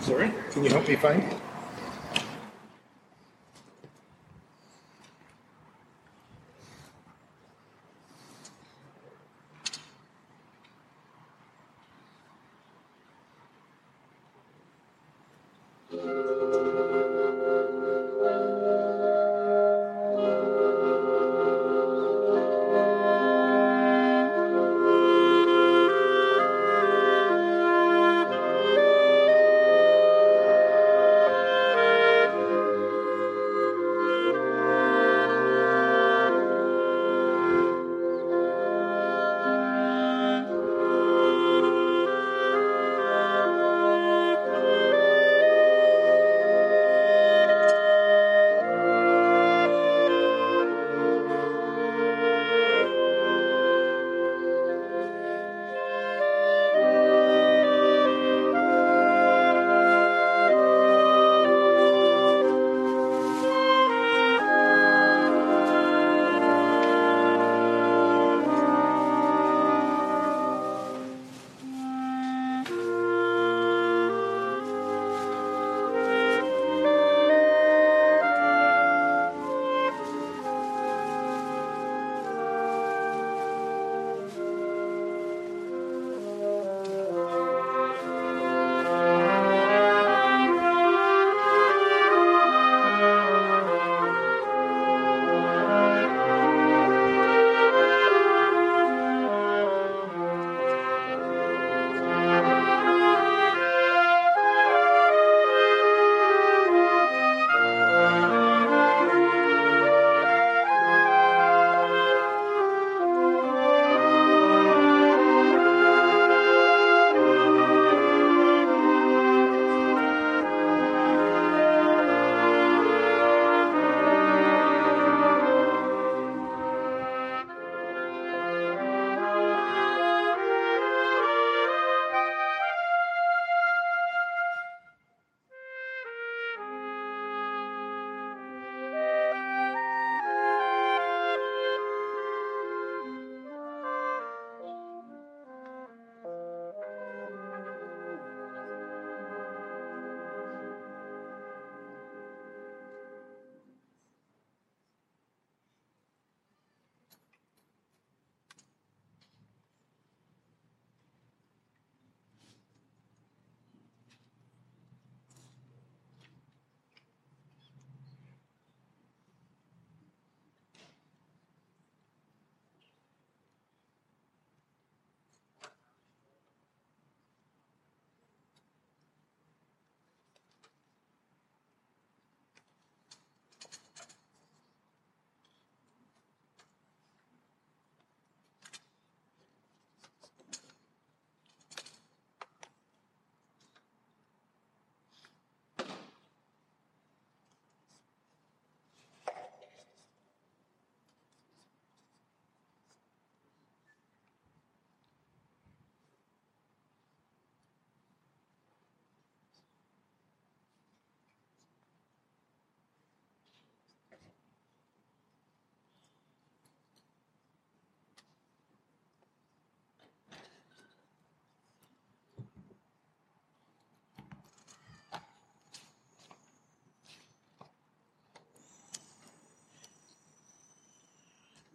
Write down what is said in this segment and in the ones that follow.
Sorry, can you help me find?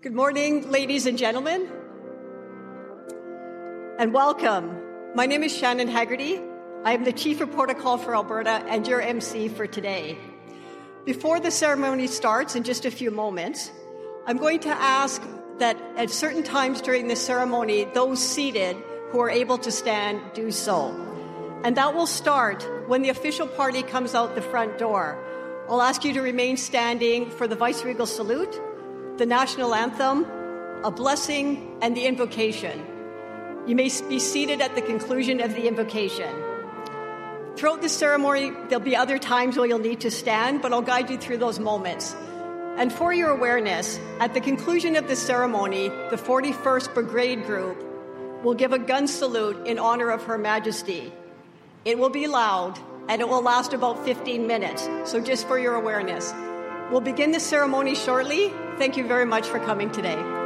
Good morning, ladies and gentlemen, and welcome. My name is Shannon Haggerty. I am the Chief of Protocol for Alberta and your MC for today. Before the ceremony starts in just a few moments, I'm going to ask that at certain times during the ceremony, those seated who are able to stand do so. And that will start when the official party comes out the front door. I'll ask you to remain standing for the vice-regal salute the national anthem, a blessing, and the invocation. You may be seated at the conclusion of the invocation. Throughout the ceremony, there'll be other times where you'll need to stand, but I'll guide you through those moments. And for your awareness, at the conclusion of the ceremony, the 41st Brigade Group will give a gun salute in honor of Her Majesty. It will be loud and it will last about 15 minutes, so just for your awareness. We'll begin the ceremony shortly. Thank you very much for coming today.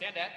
Stand at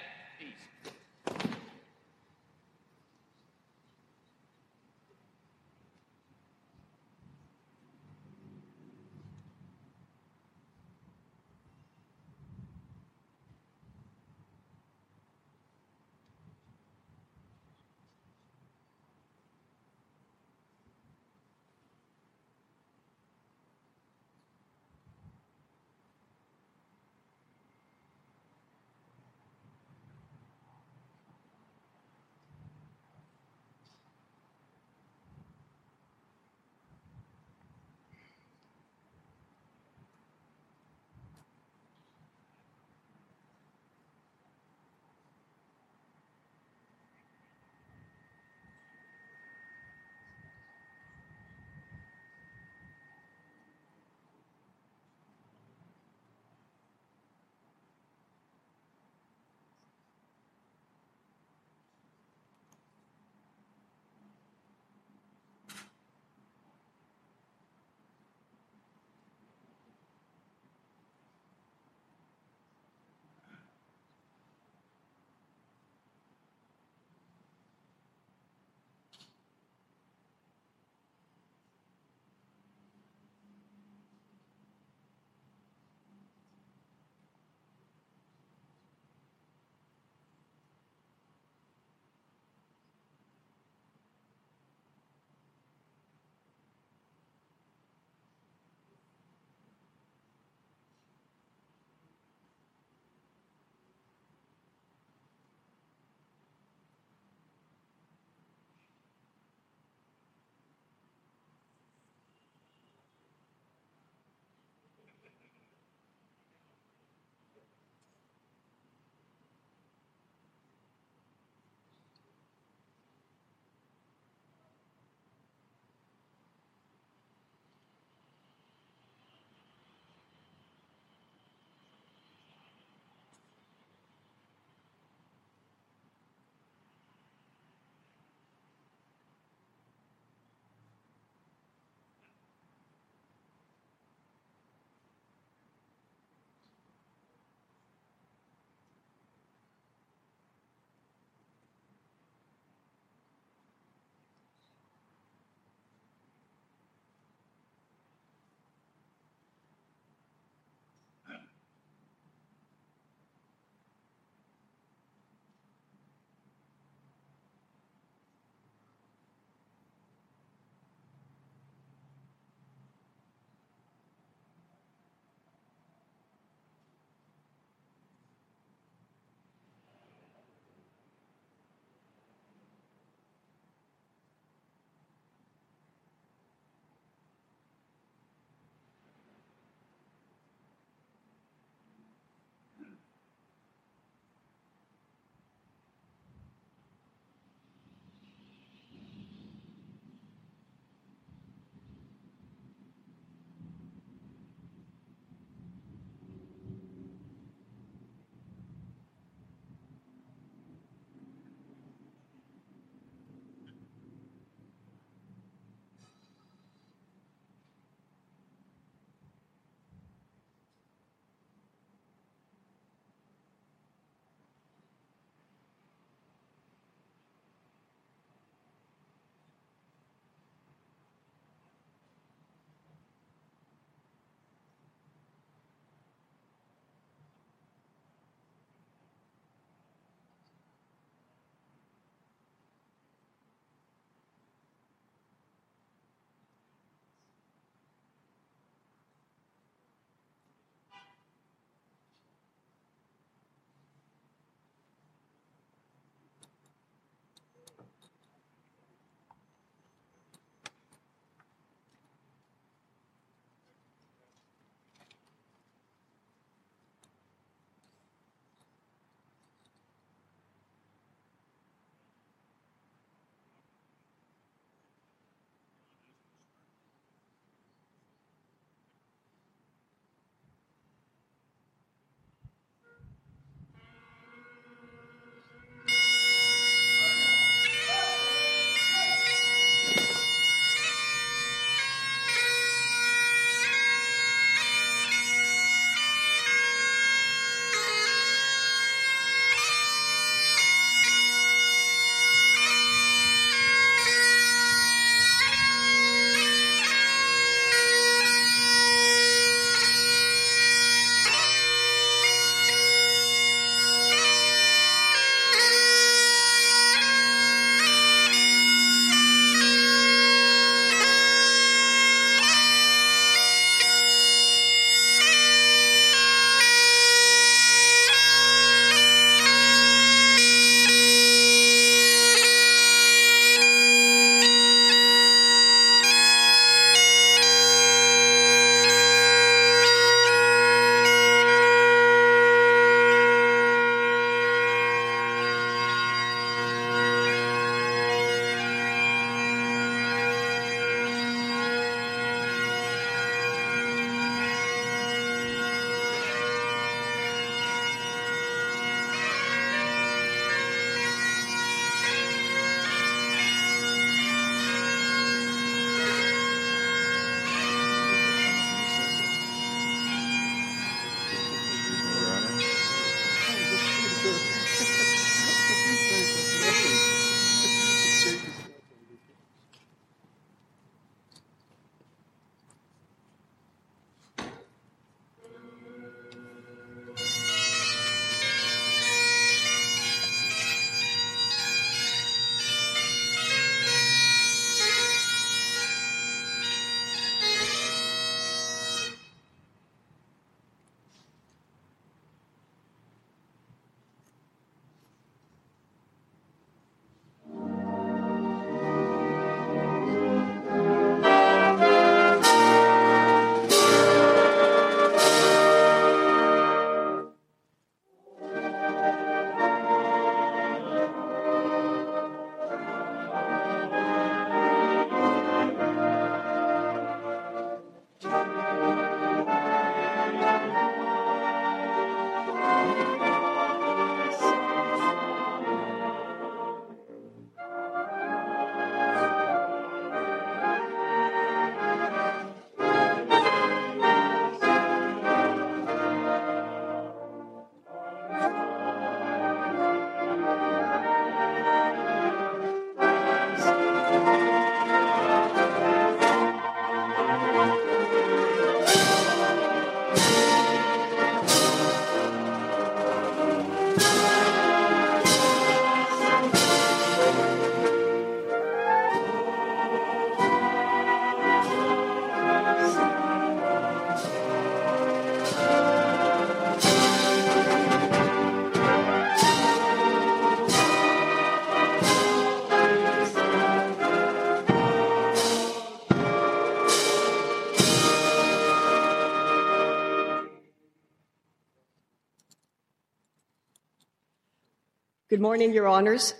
morning, Your Honors,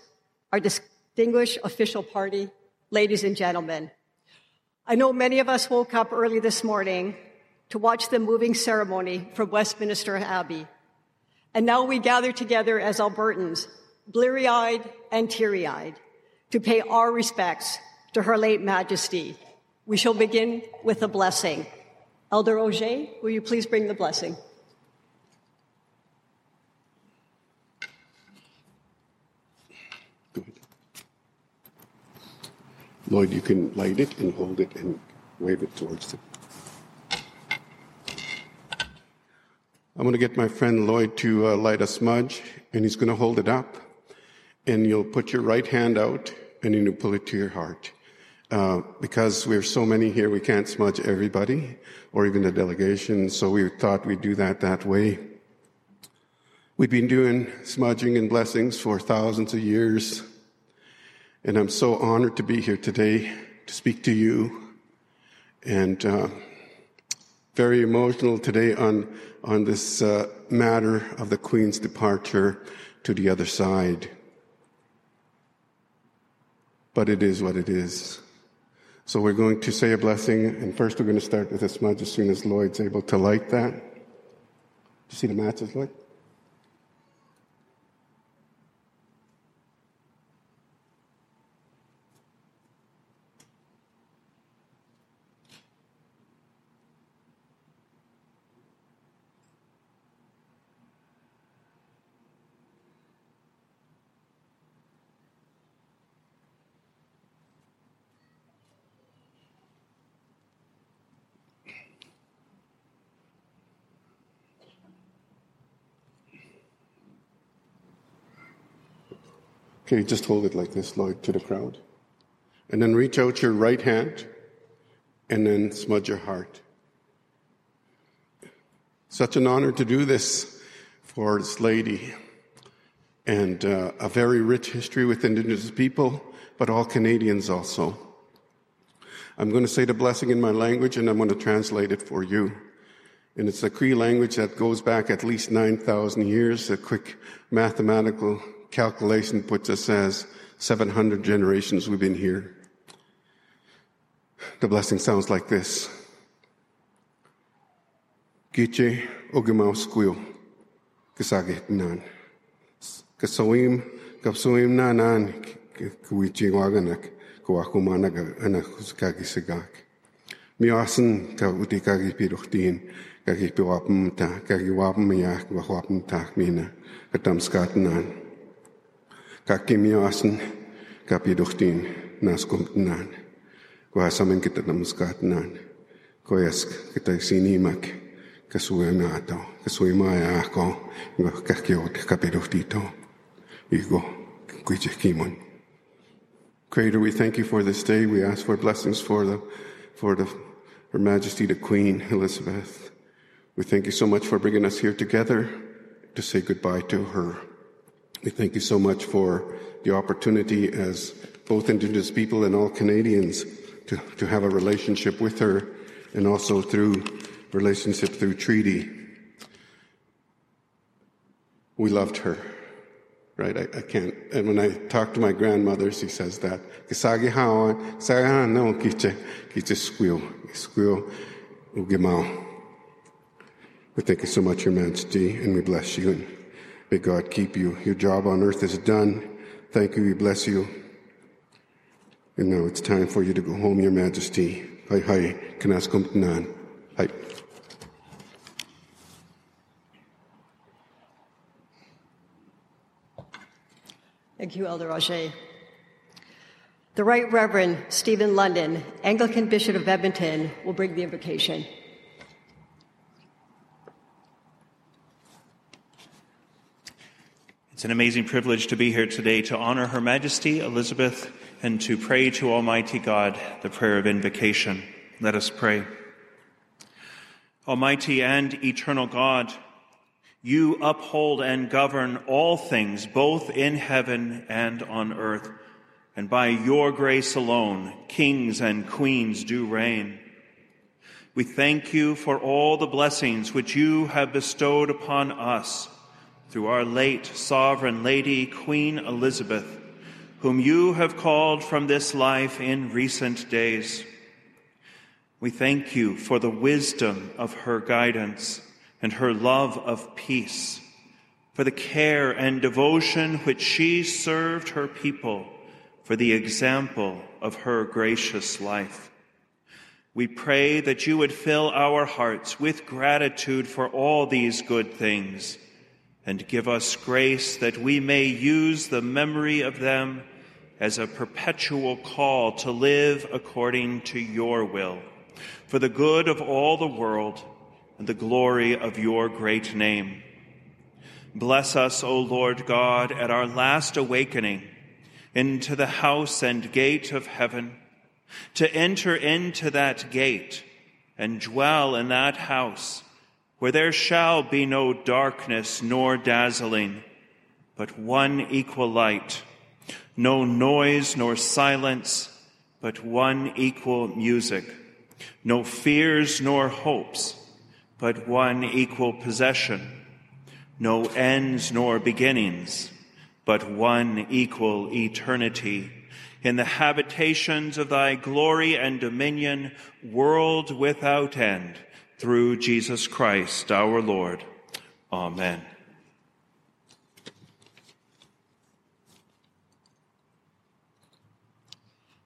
our distinguished official party, ladies and gentlemen. I know many of us woke up early this morning to watch the moving ceremony from Westminster Abbey. And now we gather together as Albertans, bleary eyed and teary eyed, to pay our respects to Her late Majesty. We shall begin with a blessing. Elder Auger, will you please bring the blessing? Lloyd, you can light it and hold it and wave it towards them. I'm going to get my friend Lloyd to uh, light a smudge, and he's going to hold it up. And you'll put your right hand out, and then you pull it to your heart. Uh, because we're so many here, we can't smudge everybody, or even the delegation, so we thought we'd do that that way. We've been doing smudging and blessings for thousands of years, and I'm so honored to be here today to speak to you. And uh, very emotional today on, on this uh, matter of the Queen's departure to the other side. But it is what it is. So we're going to say a blessing, and first we're going to start with a smudge as soon as Lloyd's able to light that. You see the matches, Lloyd? Just hold it like this, Lloyd, to the crowd. And then reach out your right hand and then smudge your heart. Such an honor to do this for this lady and uh, a very rich history with Indigenous people, but all Canadians also. I'm going to say the blessing in my language and I'm going to translate it for you. And it's a Cree language that goes back at least 9,000 years, a quick mathematical calculation puts us as 700 generations we've been here. The blessing sounds like this. Giche ogimau squeal. Kasagit nan. Kasoim kapsoim nanan kuichi waganak kuakumanaga anakuskagi sigak. Miasan ka uti kagi piruchtin kagi piwapam ta skatnan. kakimiasan kapiduhtin naskumtnan. Kuhasamin kita namaskatnan. Koyas kita sinimak kasuema ato. Kasuema ako. Kakiot kapiduhtito. Igo. Creator, we thank you for this day. We ask for blessings for the, for the, Her Majesty the Queen Elizabeth. We thank you so much for bringing us here together to say goodbye to her. We thank you so much for the opportunity as both Indigenous people and all Canadians to, to have a relationship with her and also through relationship through treaty. We loved her, right? I, I can't. And when I talk to my grandmother, she says that. We thank you so much, Your Majesty, and we bless you. May God keep you. Your job on earth is done. Thank you. We bless you. And now it's time for you to go home, Your Majesty. Hi, hi. Kanas kumtnan. Hi. Thank you, Elder Auger. The Right Reverend Stephen London, Anglican Bishop of Edmonton, will bring the invocation. It's an amazing privilege to be here today to honor Her Majesty Elizabeth and to pray to Almighty God the prayer of invocation. Let us pray. Almighty and eternal God, you uphold and govern all things, both in heaven and on earth, and by your grace alone, kings and queens do reign. We thank you for all the blessings which you have bestowed upon us through our late sovereign lady, Queen Elizabeth, whom you have called from this life in recent days. We thank you for the wisdom of her guidance and her love of peace, for the care and devotion which she served her people, for the example of her gracious life. We pray that you would fill our hearts with gratitude for all these good things and give us grace that we may use the memory of them as a perpetual call to live according to your will, for the good of all the world and the glory of your great name. Bless us, O Lord God, at our last awakening into the house and gate of heaven to enter into that gate and dwell in that house where there shall be no darkness nor dazzling, but one equal light, no noise nor silence, but one equal music, no fears nor hopes, but one equal possession, no ends nor beginnings, but one equal eternity. In the habitations of thy glory and dominion, world without end, through Jesus Christ our Lord. Amen.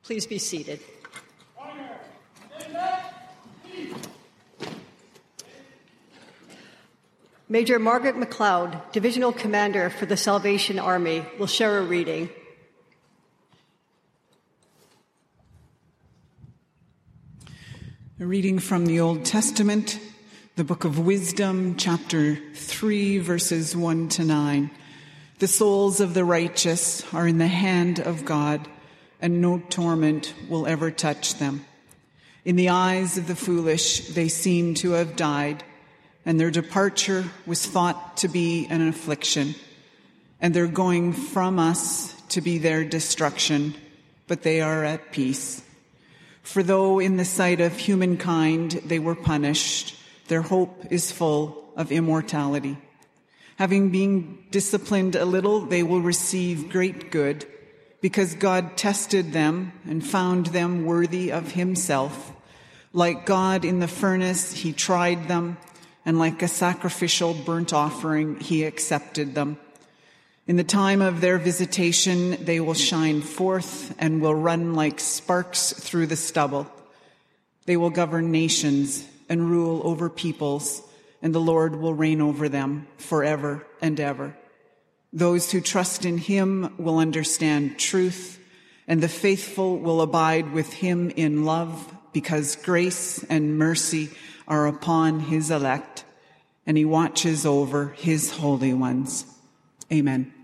Please be seated. Major Margaret McLeod, Divisional Commander for the Salvation Army, will share a reading. A reading from the Old Testament, the book of Wisdom, chapter 3, verses 1 to 9. The souls of the righteous are in the hand of God, and no torment will ever touch them. In the eyes of the foolish, they seem to have died, and their departure was thought to be an affliction, and their going from us to be their destruction, but they are at peace. For though in the sight of humankind they were punished, their hope is full of immortality. Having been disciplined a little, they will receive great good, because God tested them and found them worthy of Himself. Like God in the furnace, He tried them, and like a sacrificial burnt offering, He accepted them. In the time of their visitation, they will shine forth and will run like sparks through the stubble. They will govern nations and rule over peoples, and the Lord will reign over them forever and ever. Those who trust in him will understand truth, and the faithful will abide with him in love, because grace and mercy are upon his elect, and he watches over his holy ones. Amen.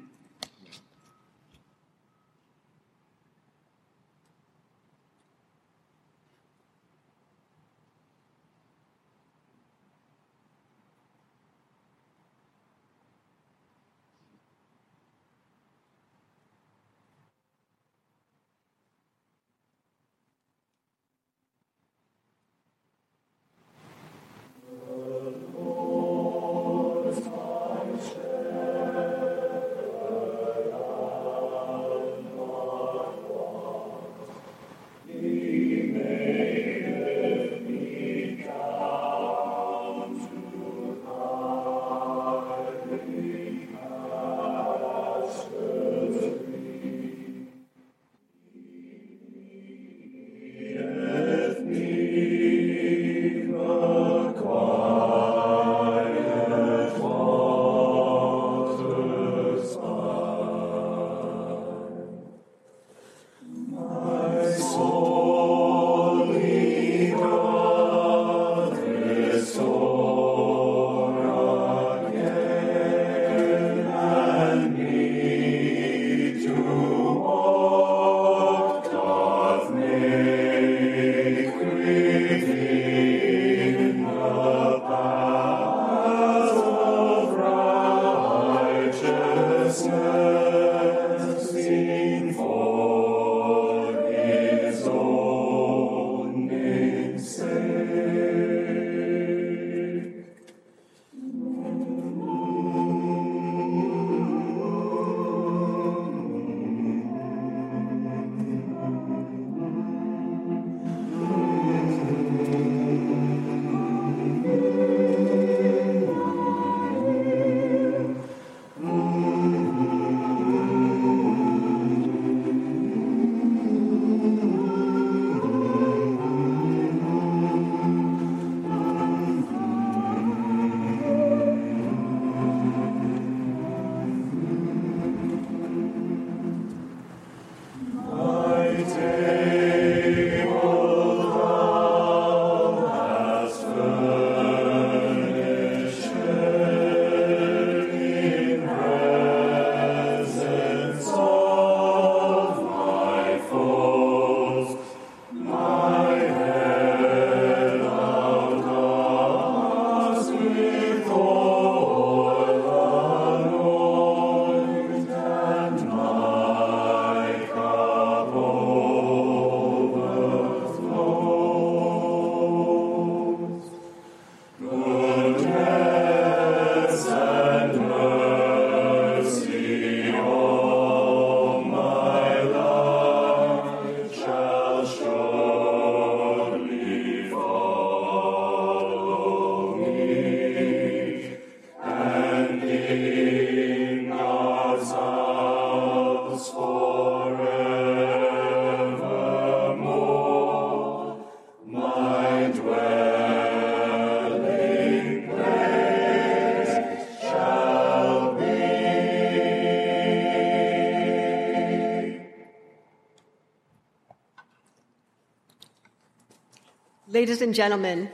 Ladies and gentlemen,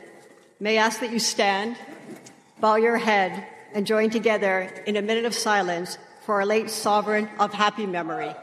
may I ask that you stand, bow your head, and join together in a minute of silence for our late sovereign of happy memory.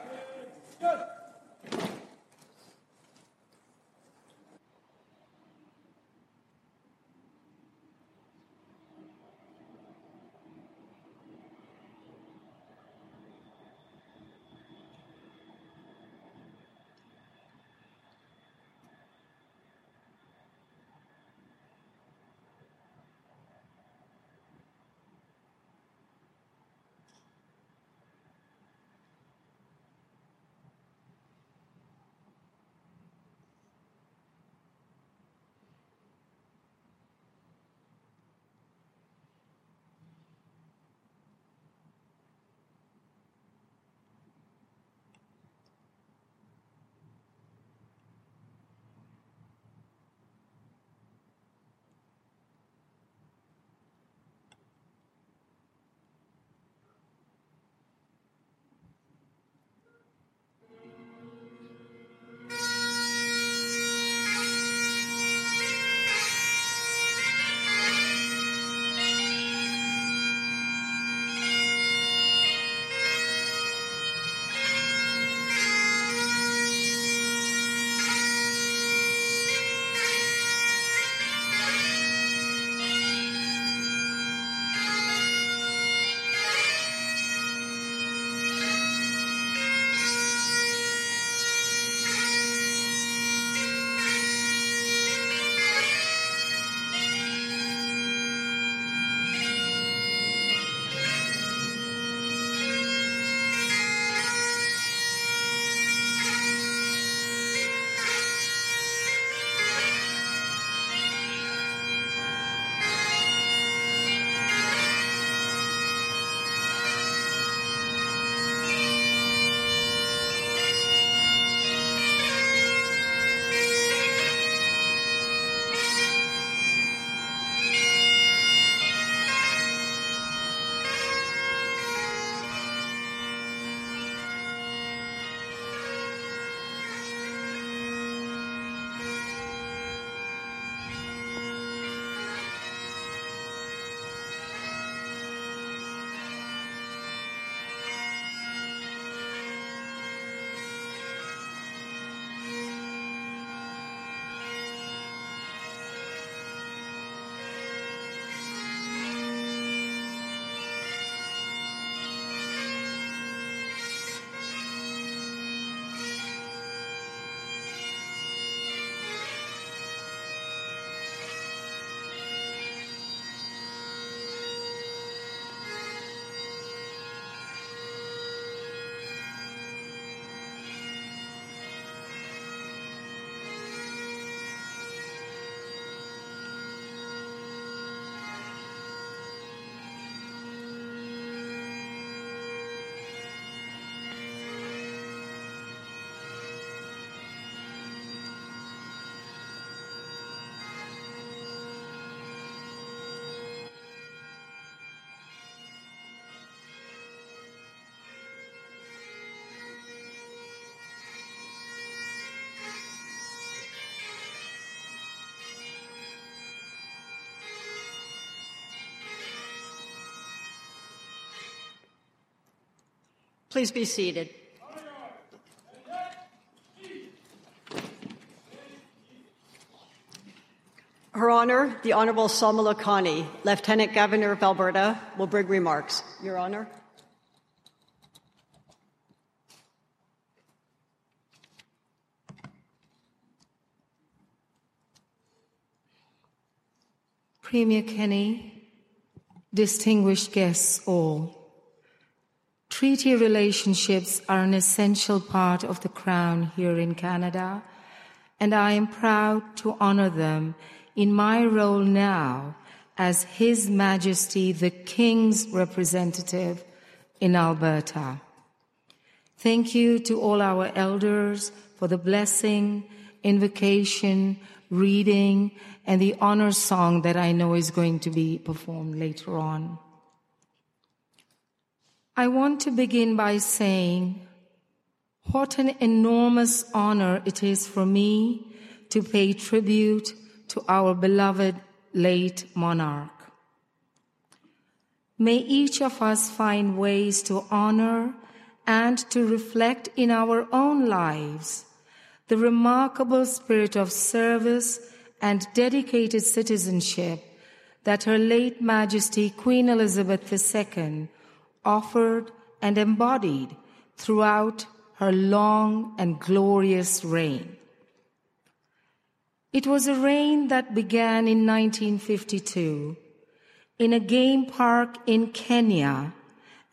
Please be seated. Her Honor, the Honorable Salma Lakhani, Lieutenant Governor of Alberta, will bring remarks. Your Honor. Premier Kenney, distinguished guests all, treaty relationships are an essential part of the Crown here in Canada, and I am proud to honor them in my role now as His Majesty the King's representative in Alberta. Thank you to all our elders for the blessing, invocation, reading, and the honor song that I know is going to be performed later on. I want to begin by saying what an enormous honor it is for me to pay tribute to our beloved late monarch. May each of us find ways to honor and to reflect in our own lives the remarkable spirit of service and dedicated citizenship that Her late Majesty Queen Elizabeth II offered and embodied throughout her long and glorious reign. It was a reign that began in 1952 in a game park in Kenya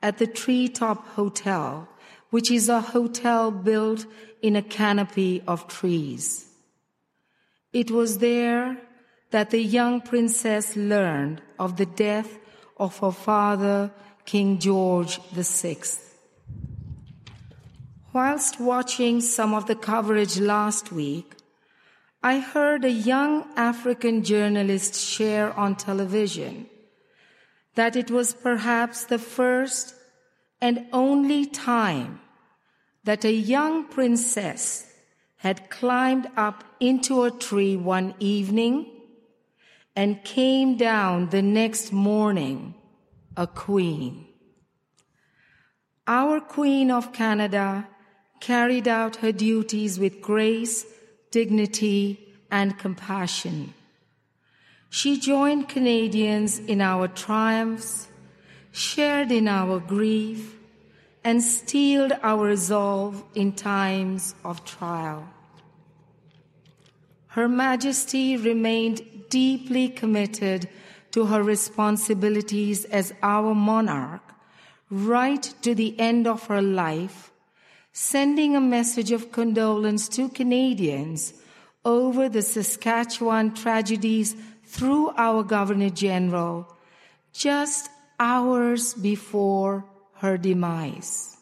at the Treetop Hotel, which is a hotel built in a canopy of trees. It was there that the young princess learned of the death of her father, King George VI. Whilst watching some of the coverage last week, I heard a young African journalist share on television that it was perhaps the first and only time that a young princess had climbed up into a tree one evening and came down the next morning a queen. Our Queen of Canada carried out her duties with grace, dignity, and compassion. She joined Canadians in our triumphs, shared in our grief, and steeled our resolve in times of trial. Her Majesty remained deeply committed to her responsibilities as our monarch right to the end of her life sending a message of condolence to Canadians over the Saskatchewan tragedies through our Governor General just hours before her demise.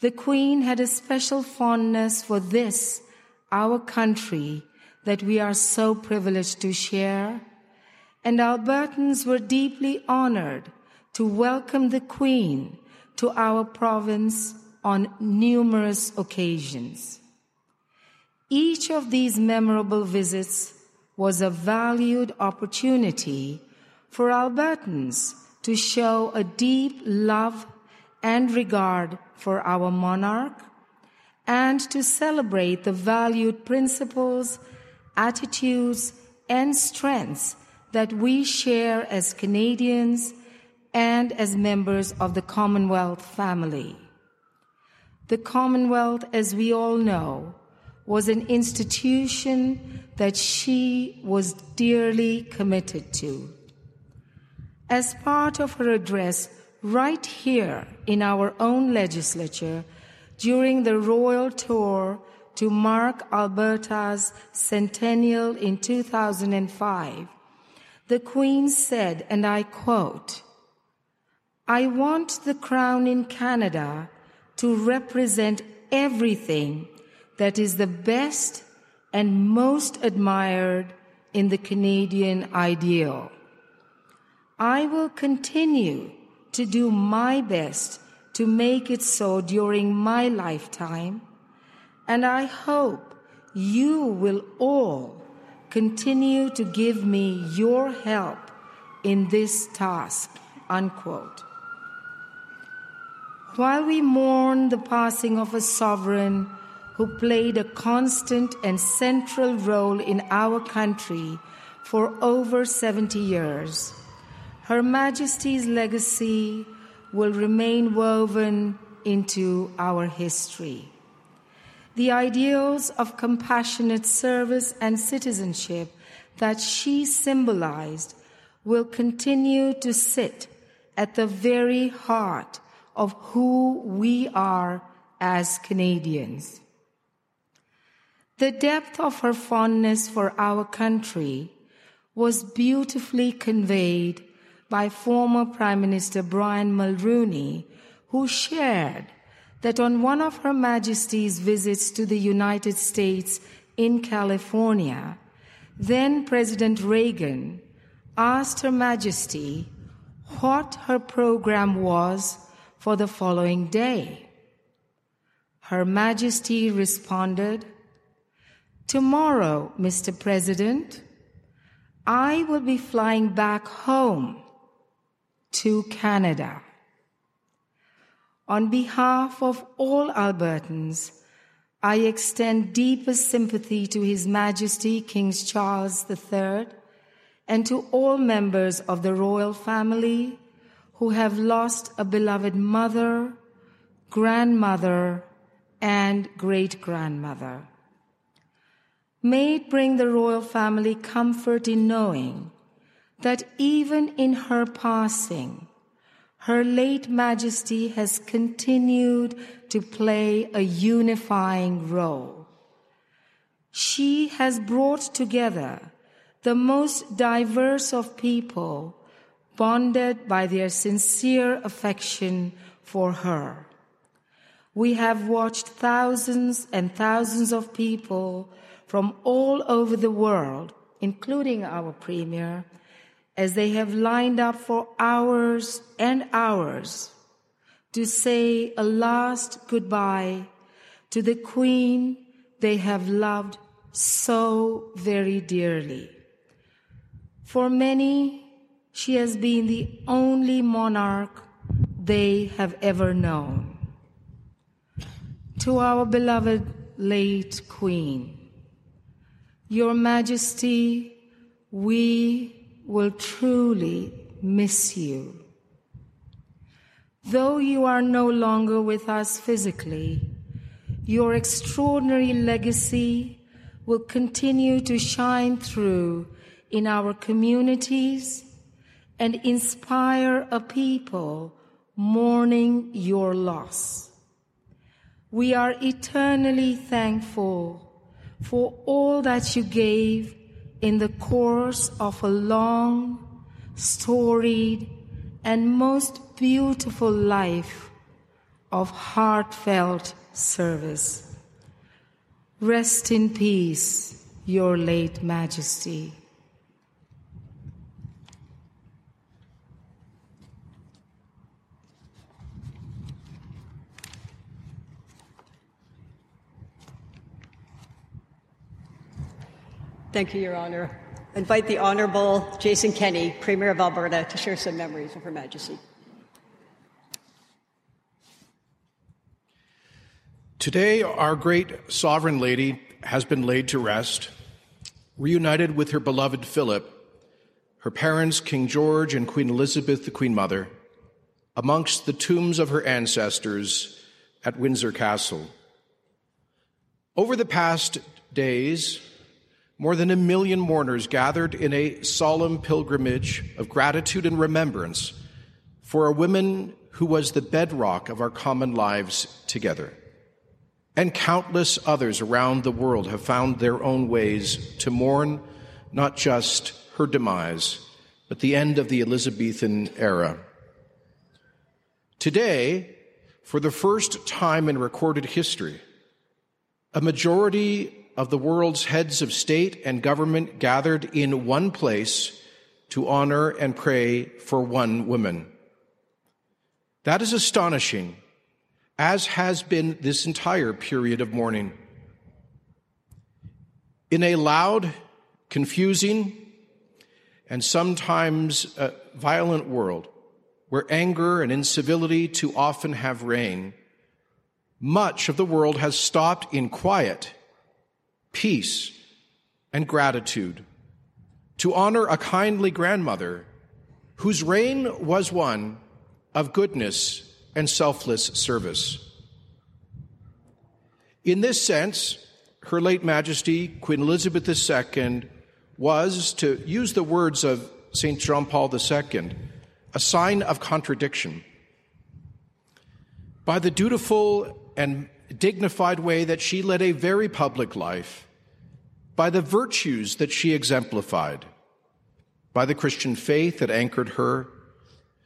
The Queen had a special fondness for this, our country, that we are so privileged to share, and Albertans were deeply honored to welcome the Queen to our province on numerous occasions. Each of these memorable visits was a valued opportunity for Albertans to show a deep love and regard for our monarch and to celebrate the valued principles, attitudes, and strengths that we share as Canadians and as members of the Commonwealth family. The Commonwealth, as we all know, was an institution that she was dearly committed to. As part of her address right here in our own legislature during the royal tour to mark Alberta's centennial in 2005, the Queen said, and I quote, I want the crown in Canada to represent everything that is the best and most admired in the Canadian ideal. I will continue to do my best to make it so during my lifetime, and I hope you will all continue to give me your help in this task. Unquote. While we mourn the passing of a sovereign who played a constant and central role in our country for over 70 years, Her Majesty's legacy will remain woven into our history. The ideals of compassionate service and citizenship that she symbolized will continue to sit at the very heart of who we are as Canadians. The depth of her fondness for our country was beautifully conveyed by former Prime Minister Brian Mulroney, who shared that on one of Her Majesty's visits to the United States in California, then President Reagan asked Her Majesty what her program was for the following day. Her Majesty responded, Tomorrow, Mr. President, I will be flying back home to Canada. On behalf of all Albertans, I extend deepest sympathy to His Majesty King Charles III and to all members of the royal family who have lost a beloved mother, grandmother, and great grandmother. May it bring the royal family comfort in knowing that even in her passing, her late majesty has continued to play a unifying role. She has brought together the most diverse of people, bonded by their sincere affection for her. We have watched thousands and thousands of people from all over the world, including our Premier, as they have lined up for hours and hours to say a last goodbye to the Queen they have loved so very dearly. For many, she has been the only monarch they have ever known. To our beloved late Queen, Your Majesty, we will truly miss you. Though you are no longer with us physically, your extraordinary legacy will continue to shine through in our communities and inspire a people mourning your loss. We are eternally thankful for all that you gave in the course of a long, storied, and most beautiful life of heartfelt service. Rest in peace, Your late Majesty. Thank you, Your Honor. I invite the Honorable Jason Kenney, Premier of Alberta, to share some memories of Her Majesty. Today, our great sovereign lady has been laid to rest, reunited with her beloved Philip, her parents, King George and Queen Elizabeth, the Queen Mother, amongst the tombs of her ancestors at Windsor Castle. Over the past days, more than a million mourners gathered in a solemn pilgrimage of gratitude and remembrance for a woman who was the bedrock of our common lives together. And countless others around the world have found their own ways to mourn not just her demise, but the end of the Elizabethan era. Today, for the first time in recorded history, a majority of the world's heads of state and government gathered in one place to honor and pray for one woman. That is astonishing, as has been this entire period of mourning. In a loud, confusing, and sometimes uh, violent world where anger and incivility too often have reign, much of the world has stopped in quiet peace, and gratitude, to honor a kindly grandmother whose reign was one of goodness and selfless service. In this sense, Her late Majesty, Queen Elizabeth II, was, to use the words of St. John Paul II, a sign of contradiction. By the dutiful and dignified way that she led a very public life, by the virtues that she exemplified, by the Christian faith that anchored her.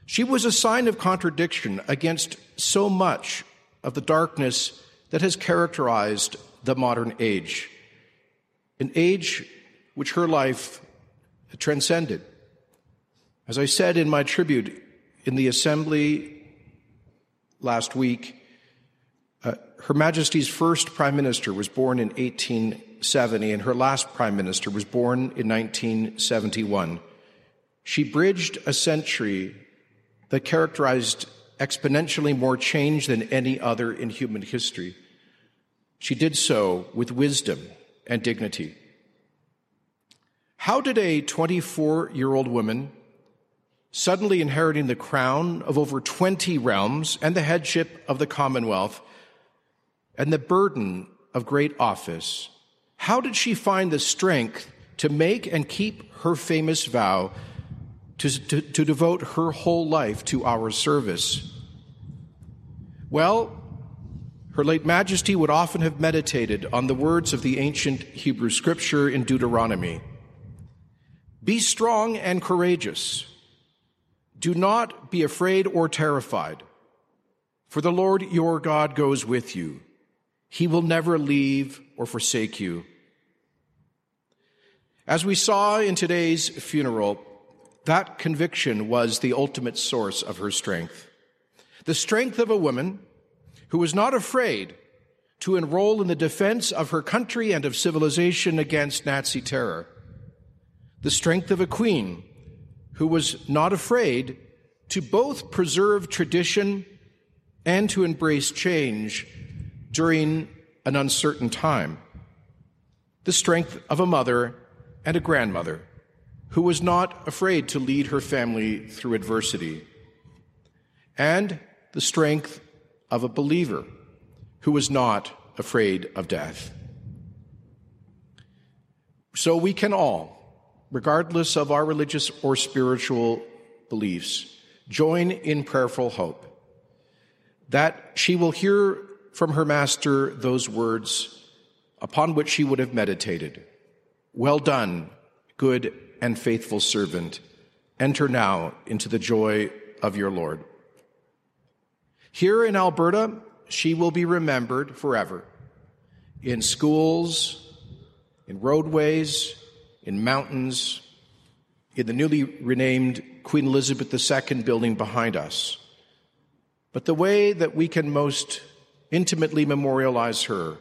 She was a sign of contradiction against so much of the darkness that has characterized the modern age, an age which her life transcended. As I said in my tribute in the assembly last week, Her Majesty's first Prime Minister was born in 1870, and her last Prime Minister was born in 1971. She bridged a century that characterized exponentially more change than any other in human history. She did so with wisdom and dignity. How did a 24 year old woman, suddenly inheriting the crown of over 20 realms and the headship of the Commonwealth and the burden of great office, how did she find the strength to make and keep her famous vow to, to, to devote her whole life to our service? Well, her late majesty would often have meditated on the words of the ancient Hebrew scripture in Deuteronomy Be strong and courageous. Do not be afraid or terrified, for the Lord your God goes with you. He will never leave or forsake you. As we saw in today's funeral, that conviction was the ultimate source of her strength. The strength of a woman who was not afraid to enroll in the defense of her country and of civilization against Nazi terror. The strength of a queen who was not afraid to both preserve tradition and to embrace change during an uncertain time. The strength of a mother and a grandmother who was not afraid to lead her family through adversity, and the strength of a believer who was not afraid of death. So we can all, regardless of our religious or spiritual beliefs, join in prayerful hope that she will hear from her master those words upon which she would have meditated. Well done, good and faithful servant. Enter now into the joy of your Lord. Here in Alberta, she will be remembered forever in schools, in roadways, in mountains, in the newly renamed Queen Elizabeth II building behind us. But the way that we can most intimately memorialize her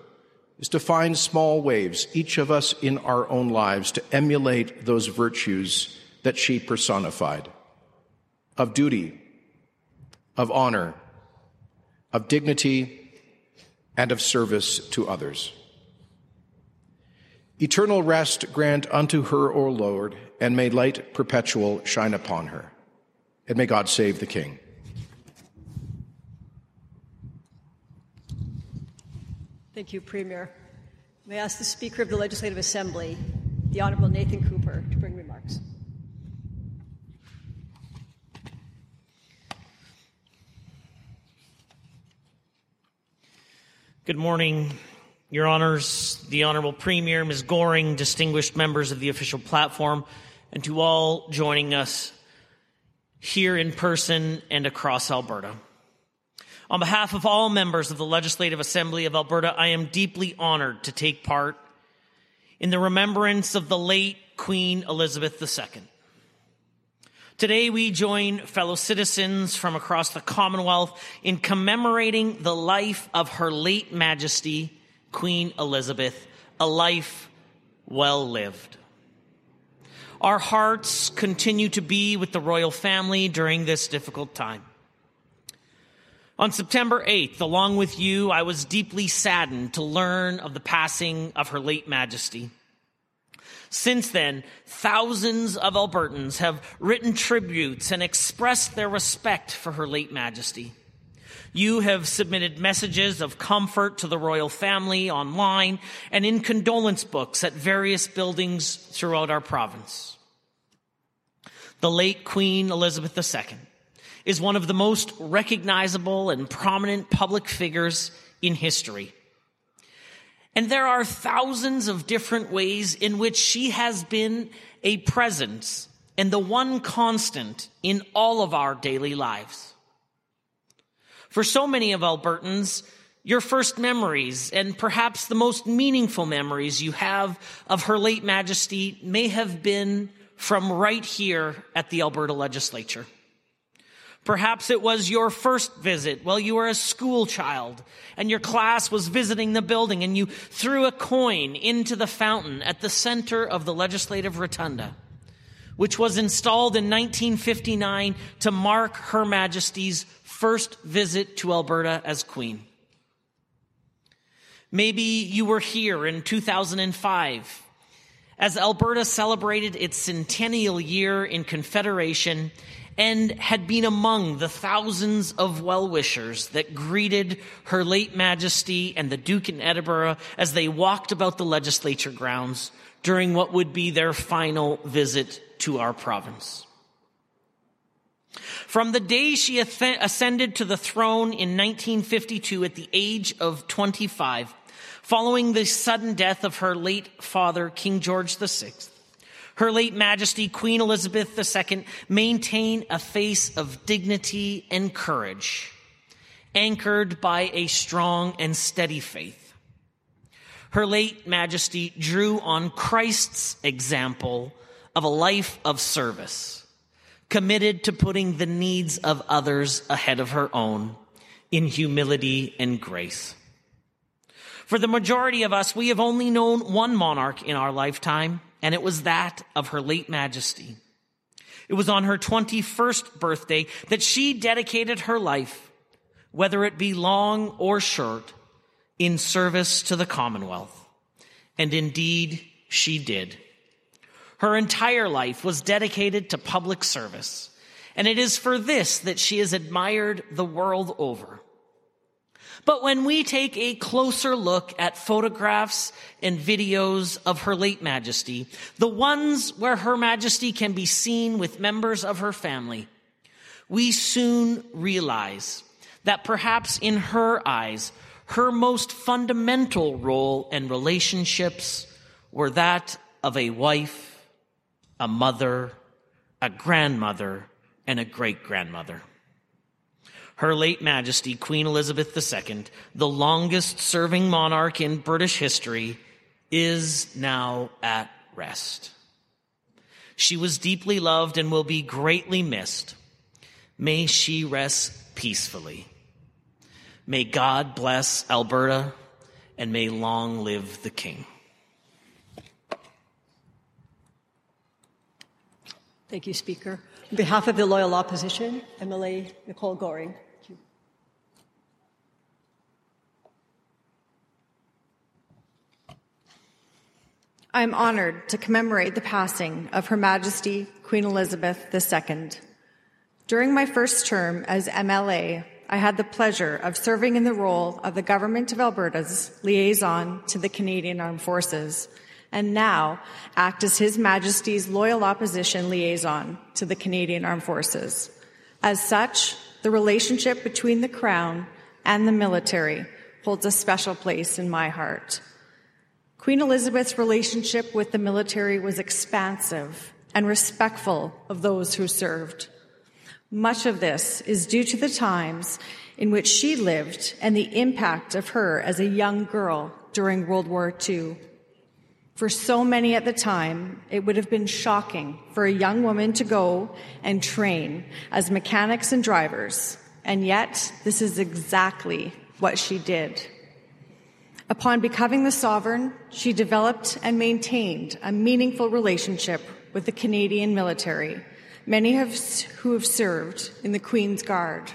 is to find small ways, each of us in our own lives, to emulate those virtues that she personified of duty, of honor, of dignity, and of service to others. Eternal rest grant unto her, O Lord, and may light perpetual shine upon her. And may God save the King. Thank you, Premier. May I ask the Speaker of the Legislative Assembly, the Honorable Nathan Cooper, to bring remarks. Good morning, Your Honors, the Honorable Premier, Ms. Goring, distinguished members of the official platform, and to all joining us here in person and across Alberta. On behalf of all members of the Legislative Assembly of Alberta, I am deeply honored to take part in the remembrance of the late Queen Elizabeth II. Today, we join fellow citizens from across the Commonwealth in commemorating the life of Her late Majesty, Queen Elizabeth, a life well lived. Our hearts continue to be with the royal family during this difficult time. On September 8th, along with you, I was deeply saddened to learn of the passing of Her late Majesty. Since then, thousands of Albertans have written tributes and expressed their respect for Her late Majesty. You have submitted messages of comfort to the royal family online and in condolence books at various buildings throughout our province. The late Queen Elizabeth II is one of the most recognizable and prominent public figures in history. And there are thousands of different ways in which she has been a presence and the one constant in all of our daily lives. For so many of Albertans, your first memories and perhaps the most meaningful memories you have of Her late Majesty may have been from right here at the Alberta Legislature. Perhaps it was your first visit while you were a school child and your class was visiting the building and you threw a coin into the fountain at the center of the legislative rotunda, which was installed in 1959 to mark Her Majesty's first visit to Alberta as Queen. Maybe you were here in 2005 as Alberta celebrated its centennial year in Confederation and had been among the thousands of well wishers that greeted Her late Majesty and the Duke in Edinburgh as they walked about the legislature grounds during what would be their final visit to our province. From the day she ascended to the throne in 1952 at the age of 25, following the sudden death of her late father, King George VI, her late Majesty Queen Elizabeth II maintained a face of dignity and courage, anchored by a strong and steady faith. Her late Majesty drew on Christ's example of a life of service, committed to putting the needs of others ahead of her own in humility and grace. For the majority of us, we have only known one monarch in our lifetime, and it was that of her late majesty. It was on her 21st birthday that she dedicated her life, whether it be long or short, in service to the Commonwealth. And indeed, she did. Her entire life was dedicated to public service. And it is for this that she is admired the world over. But when we take a closer look at photographs and videos of Her late Majesty, the ones where Her Majesty can be seen with members of her family, we soon realize that perhaps in her eyes, her most fundamental role and relationships were that of a wife, a mother, a grandmother, and a great grandmother. Her late Majesty, Queen Elizabeth II, the longest serving monarch in British history, is now at rest. She was deeply loved and will be greatly missed. May she rest peacefully. May God bless Alberta and may long live the King. Thank you, Speaker. On behalf of the Loyal Opposition, Emily Nicole Goehring. I am honored to commemorate the passing of Her Majesty Queen Elizabeth II. During my first term as MLA, I had the pleasure of serving in the role of the Government of Alberta's liaison to the Canadian Armed Forces, and now act as His Majesty's loyal opposition liaison to the Canadian Armed Forces. As such, the relationship between the Crown and the military holds a special place in my heart. Queen Elizabeth's relationship with the military was expansive and respectful of those who served. Much of this is due to the times in which she lived and the impact of her as a young girl during World War II. For so many at the time, it would have been shocking for a young woman to go and train as mechanics and drivers. And yet, this is exactly what she did. Upon becoming the sovereign, she developed and maintained a meaningful relationship with the Canadian military, many have, who have served in the Queen's Guard.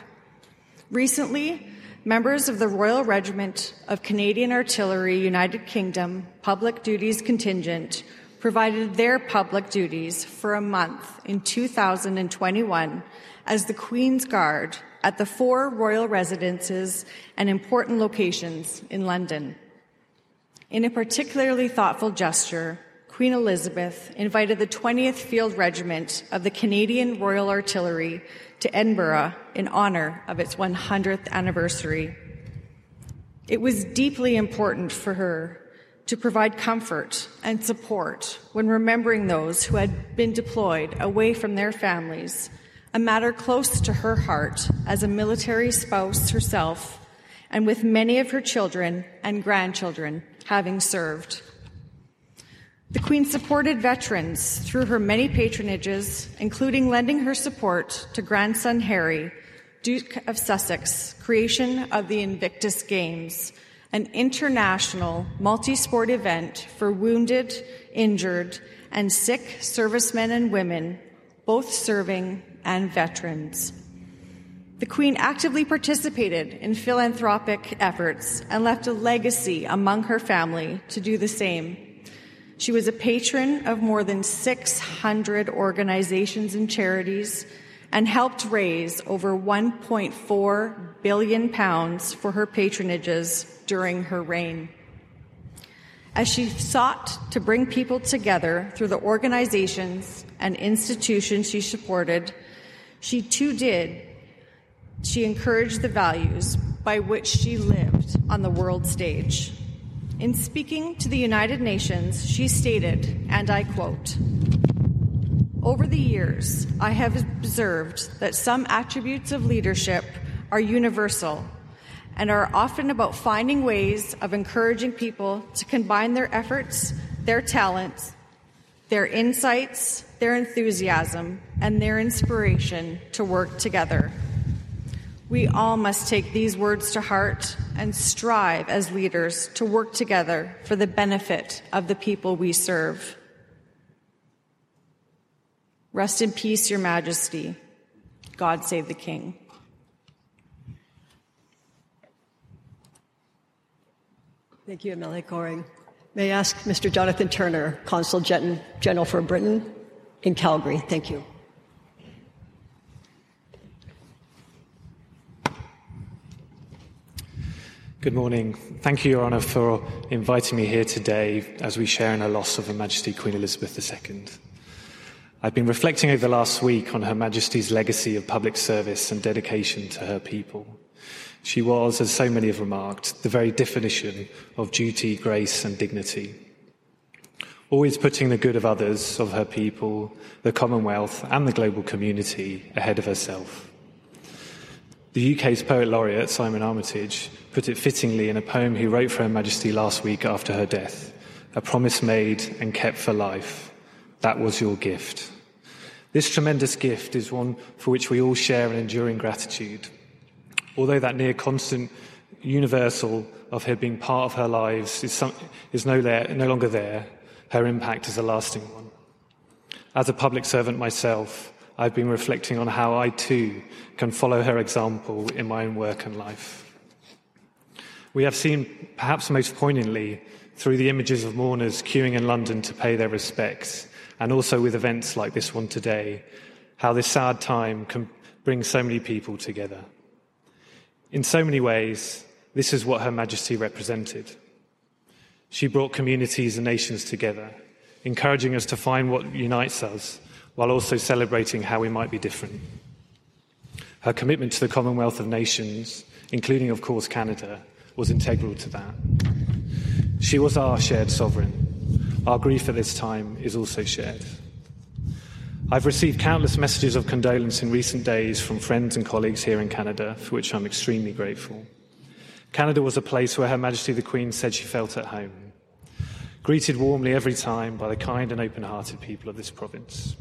Recently, members of the Royal Regiment of Canadian Artillery United Kingdom Public Duties Contingent provided their public duties for a month in 2021 as the Queen's Guard at the four royal residences and important locations in London. In a particularly thoughtful gesture, Queen Elizabeth invited the 20th Field Regiment of the Canadian Royal Artillery to Edinburgh in honor of its 100th anniversary. It was deeply important for her to provide comfort and support when remembering those who had been deployed away from their families a matter close to her heart as a military spouse herself, and with many of her children and grandchildren having served. The Queen supported veterans through her many patronages, including lending her support to grandson Harry, Duke of Sussex, creation of the Invictus Games, an international multi sport event for wounded, injured, and sick servicemen and women, both serving and veterans. The Queen actively participated in philanthropic efforts and left a legacy among her family to do the same. She was a patron of more than 600 organizations and charities and helped raise over 1.4 billion pounds for her patronages during her reign. As she sought to bring people together through the organizations and institutions she supported, she too did. She encouraged the values by which she lived on the world stage. In speaking to the United Nations, she stated, and I quote, Over the years, I have observed that some attributes of leadership are universal and are often about finding ways of encouraging people to combine their efforts, their talents, their insights, their enthusiasm, and their inspiration to work together. We all must take these words to heart and strive as leaders to work together for the benefit of the people we serve. Rest in peace, Your Majesty. God save the King. Thank you, Amelia Goehring. May I ask Mr. Jonathan Turner, Consul General for Britain in Calgary. Thank you. Good morning. Thank you, Your Honour, for inviting me here today as we share in a loss of Her Majesty Queen Elizabeth II. I've been reflecting over the last week on Her Majesty's legacy of public service and dedication to her people. She was, as so many have remarked, the very definition of duty, grace, and dignity. Always putting the good of others, of her people, the Commonwealth, and the global community ahead of herself. The UK's Poet Laureate, Simon Armitage, put it fittingly in a poem he wrote for Her Majesty last week after her death A promise made and kept for life. That was your gift. This tremendous gift is one for which we all share an enduring gratitude although that near constant universal of her being part of her lives is, some, is no, there, no longer there, her impact is a lasting one. As a public servant myself, I've been reflecting on how I too can follow her example in my own work and life. We have seen, perhaps most poignantly, through the images of mourners queuing in London to pay their respects, and also with events like this one today, how this sad time can bring so many people together. In so many ways, this is what Her Majesty represented. She brought communities and nations together, encouraging us to find what unites us while also celebrating how we might be different. Her commitment to the Commonwealth of Nations, including, of course, Canada, was integral to that. She was our shared sovereign. Our grief at this time is also shared. I've received countless messages of condolence in recent days from friends and colleagues here in Canada, for which I'm extremely grateful. Canada was a place where Her Majesty the Queen said she felt at home, greeted warmly every time by the kind and open hearted people of this province.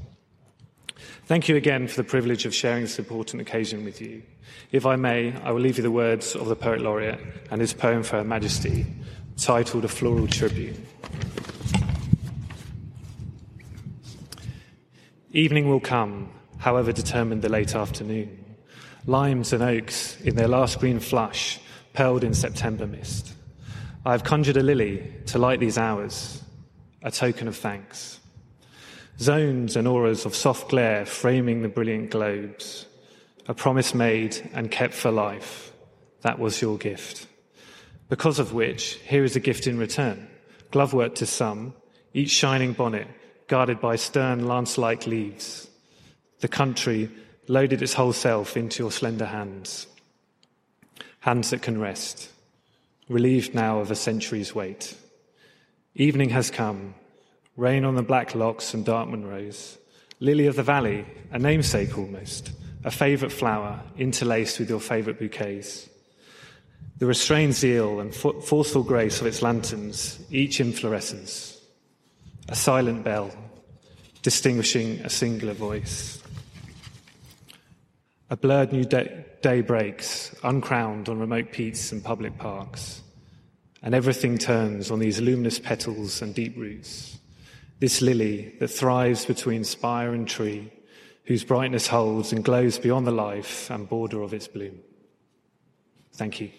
Thank you again for the privilege of sharing this important occasion with you. If I may, I will leave you the words of the Poet Laureate and his poem for Her Majesty, titled A Floral Tribute. Evening will come, however determined the late afternoon. Limes and oaks, in their last green flush, pearled in September mist. I have conjured a lily to light these hours, a token of thanks. Zones and auras of soft glare framing the brilliant globes. A promise made and kept for life. That was your gift. Because of which, here is a gift in return. Glove work to some, each shining bonnet guarded by stern lance like leaves. The country loaded its whole self into your slender hands. Hands that can rest, relieved now of a century's weight. Evening has come, rain on the black lochs and dark Munros, Lily of the valley, a namesake almost, a favourite flower interlaced with your favourite bouquets. The restrained zeal and forceful grace of its lanterns, each inflorescence. A silent bell, distinguishing a singular voice. A blurred new day, day breaks, uncrowned on remote peats and public parks, and everything turns on these luminous petals and deep roots. This lily that thrives between spire and tree, whose brightness holds and glows beyond the life and border of its bloom. Thank you.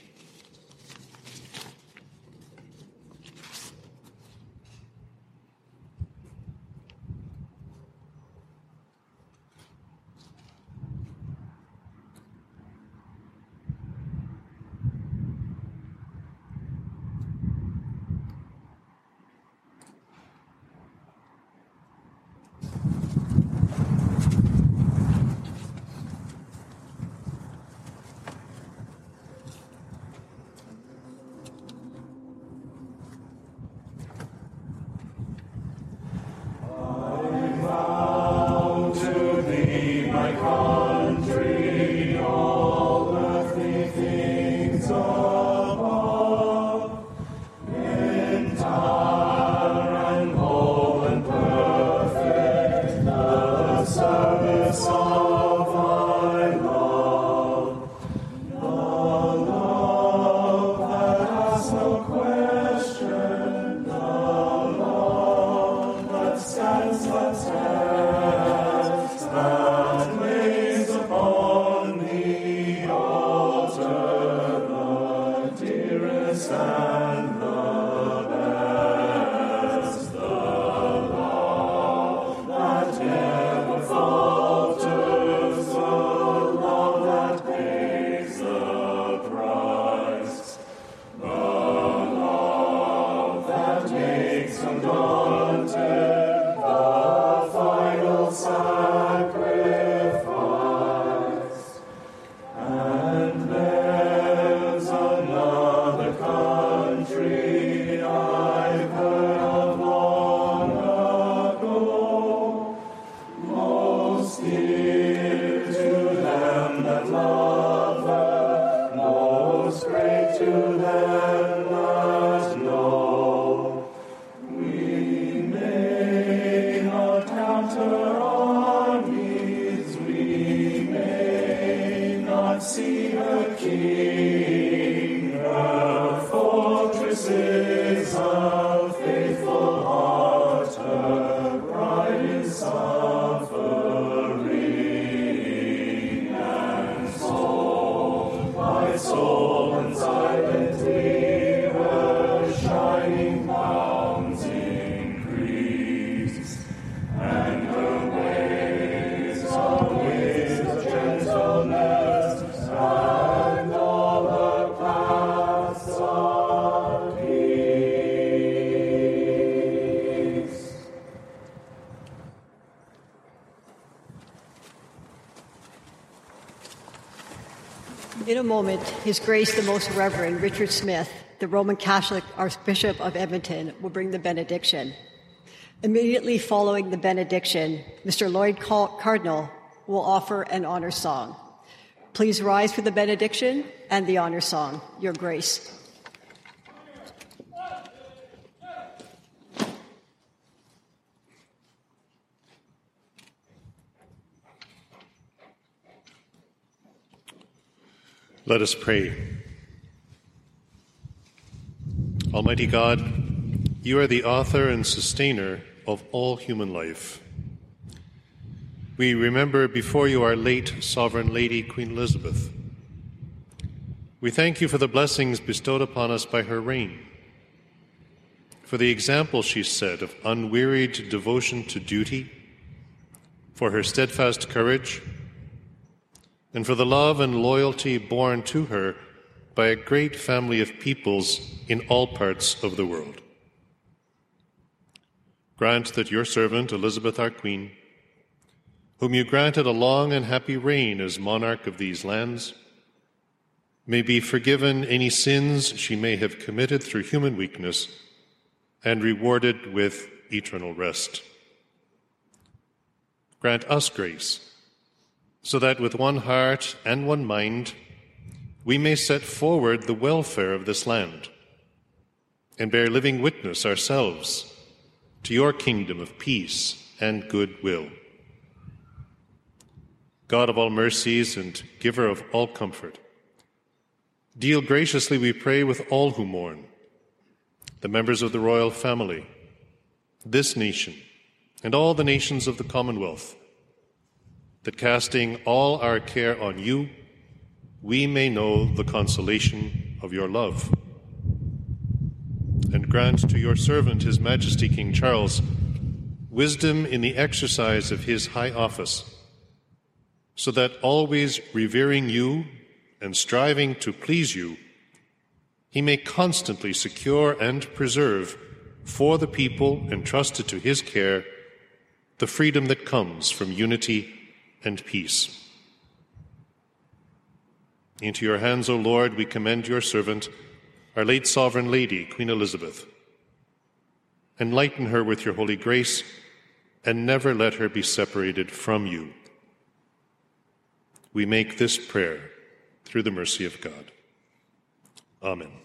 Moment, His Grace the Most Reverend Richard Smith, the Roman Catholic Archbishop of Edmonton, will bring the benediction. Immediately following the benediction, Mr. Lloyd Cardinal will offer an honor song. Please rise for the benediction and the honor song, Your Grace. Let us pray. Almighty God, you are the author and sustainer of all human life. We remember before you our late Sovereign Lady, Queen Elizabeth. We thank you for the blessings bestowed upon us by her reign, for the example she set of unwearied devotion to duty, for her steadfast courage and for the love and loyalty borne to her by a great family of peoples in all parts of the world. Grant that your servant, Elizabeth our Queen, whom you granted a long and happy reign as monarch of these lands, may be forgiven any sins she may have committed through human weakness and rewarded with eternal rest. grant us grace, so that with one heart and one mind we may set forward the welfare of this land and bear living witness ourselves to your kingdom of peace and goodwill. God of all mercies and giver of all comfort, deal graciously, we pray, with all who mourn, the members of the royal family, this nation, and all the nations of the Commonwealth, that casting all our care on you, we may know the consolation of your love. And grant to your servant, His Majesty King Charles, wisdom in the exercise of his high office, so that always revering you and striving to please you, he may constantly secure and preserve for the people entrusted to his care the freedom that comes from unity and peace. Into your hands, O Lord, we commend your servant our late Sovereign Lady, Queen Elizabeth. Enlighten her with your holy grace, and never let her be separated from you. We make this prayer through the mercy of God. Amen.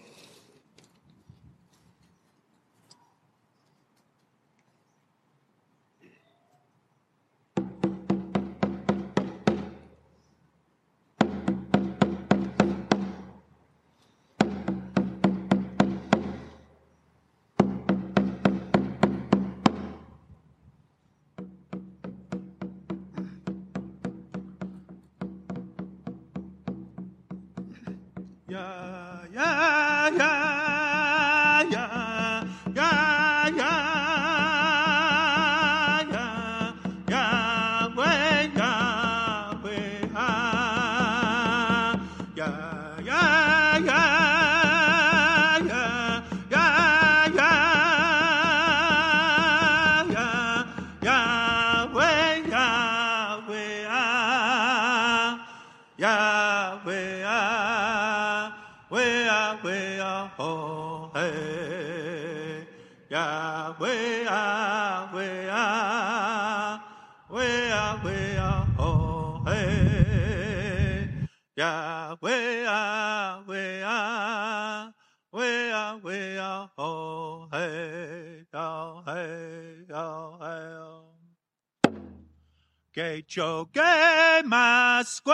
Que choque más que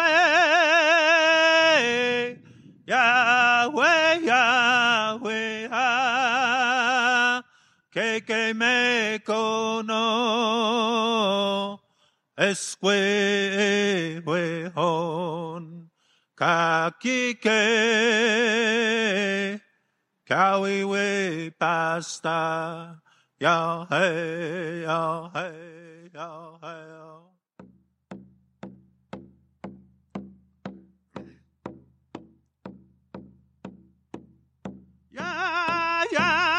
Yahweh, Yahweh, ah, que que me cono esque Kawiwe pasta. Yo hey, yo hey, yo hey. Yo. Yeah, yeah.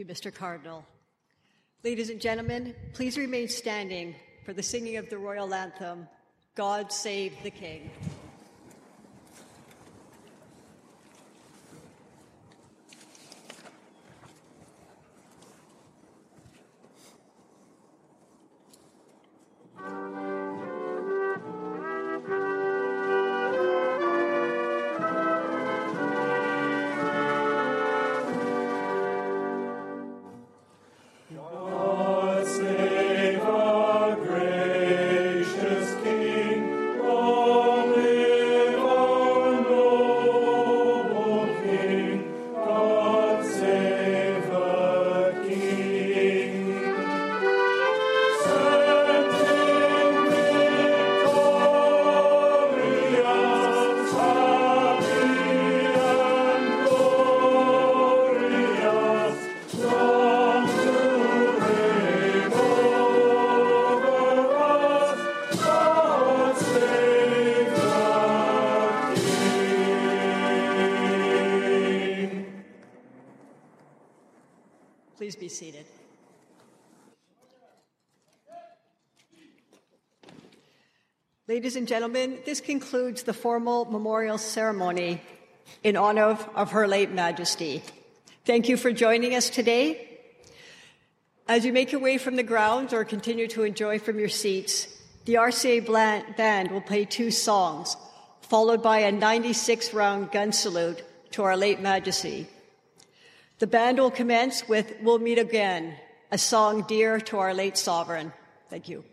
You, Mr. Cardinal. Ladies and gentlemen, please remain standing for the singing of the royal anthem, God Save the King. Ladies and gentlemen, this concludes the formal memorial ceremony in honor of, Her late Majesty. Thank you for joining us today. As you make your way from the grounds or continue to enjoy from your seats, the RCA band will play two songs, followed by a 96 round gun salute to Our late Majesty. The band will commence with We'll Meet Again, a song dear to our late sovereign. Thank you.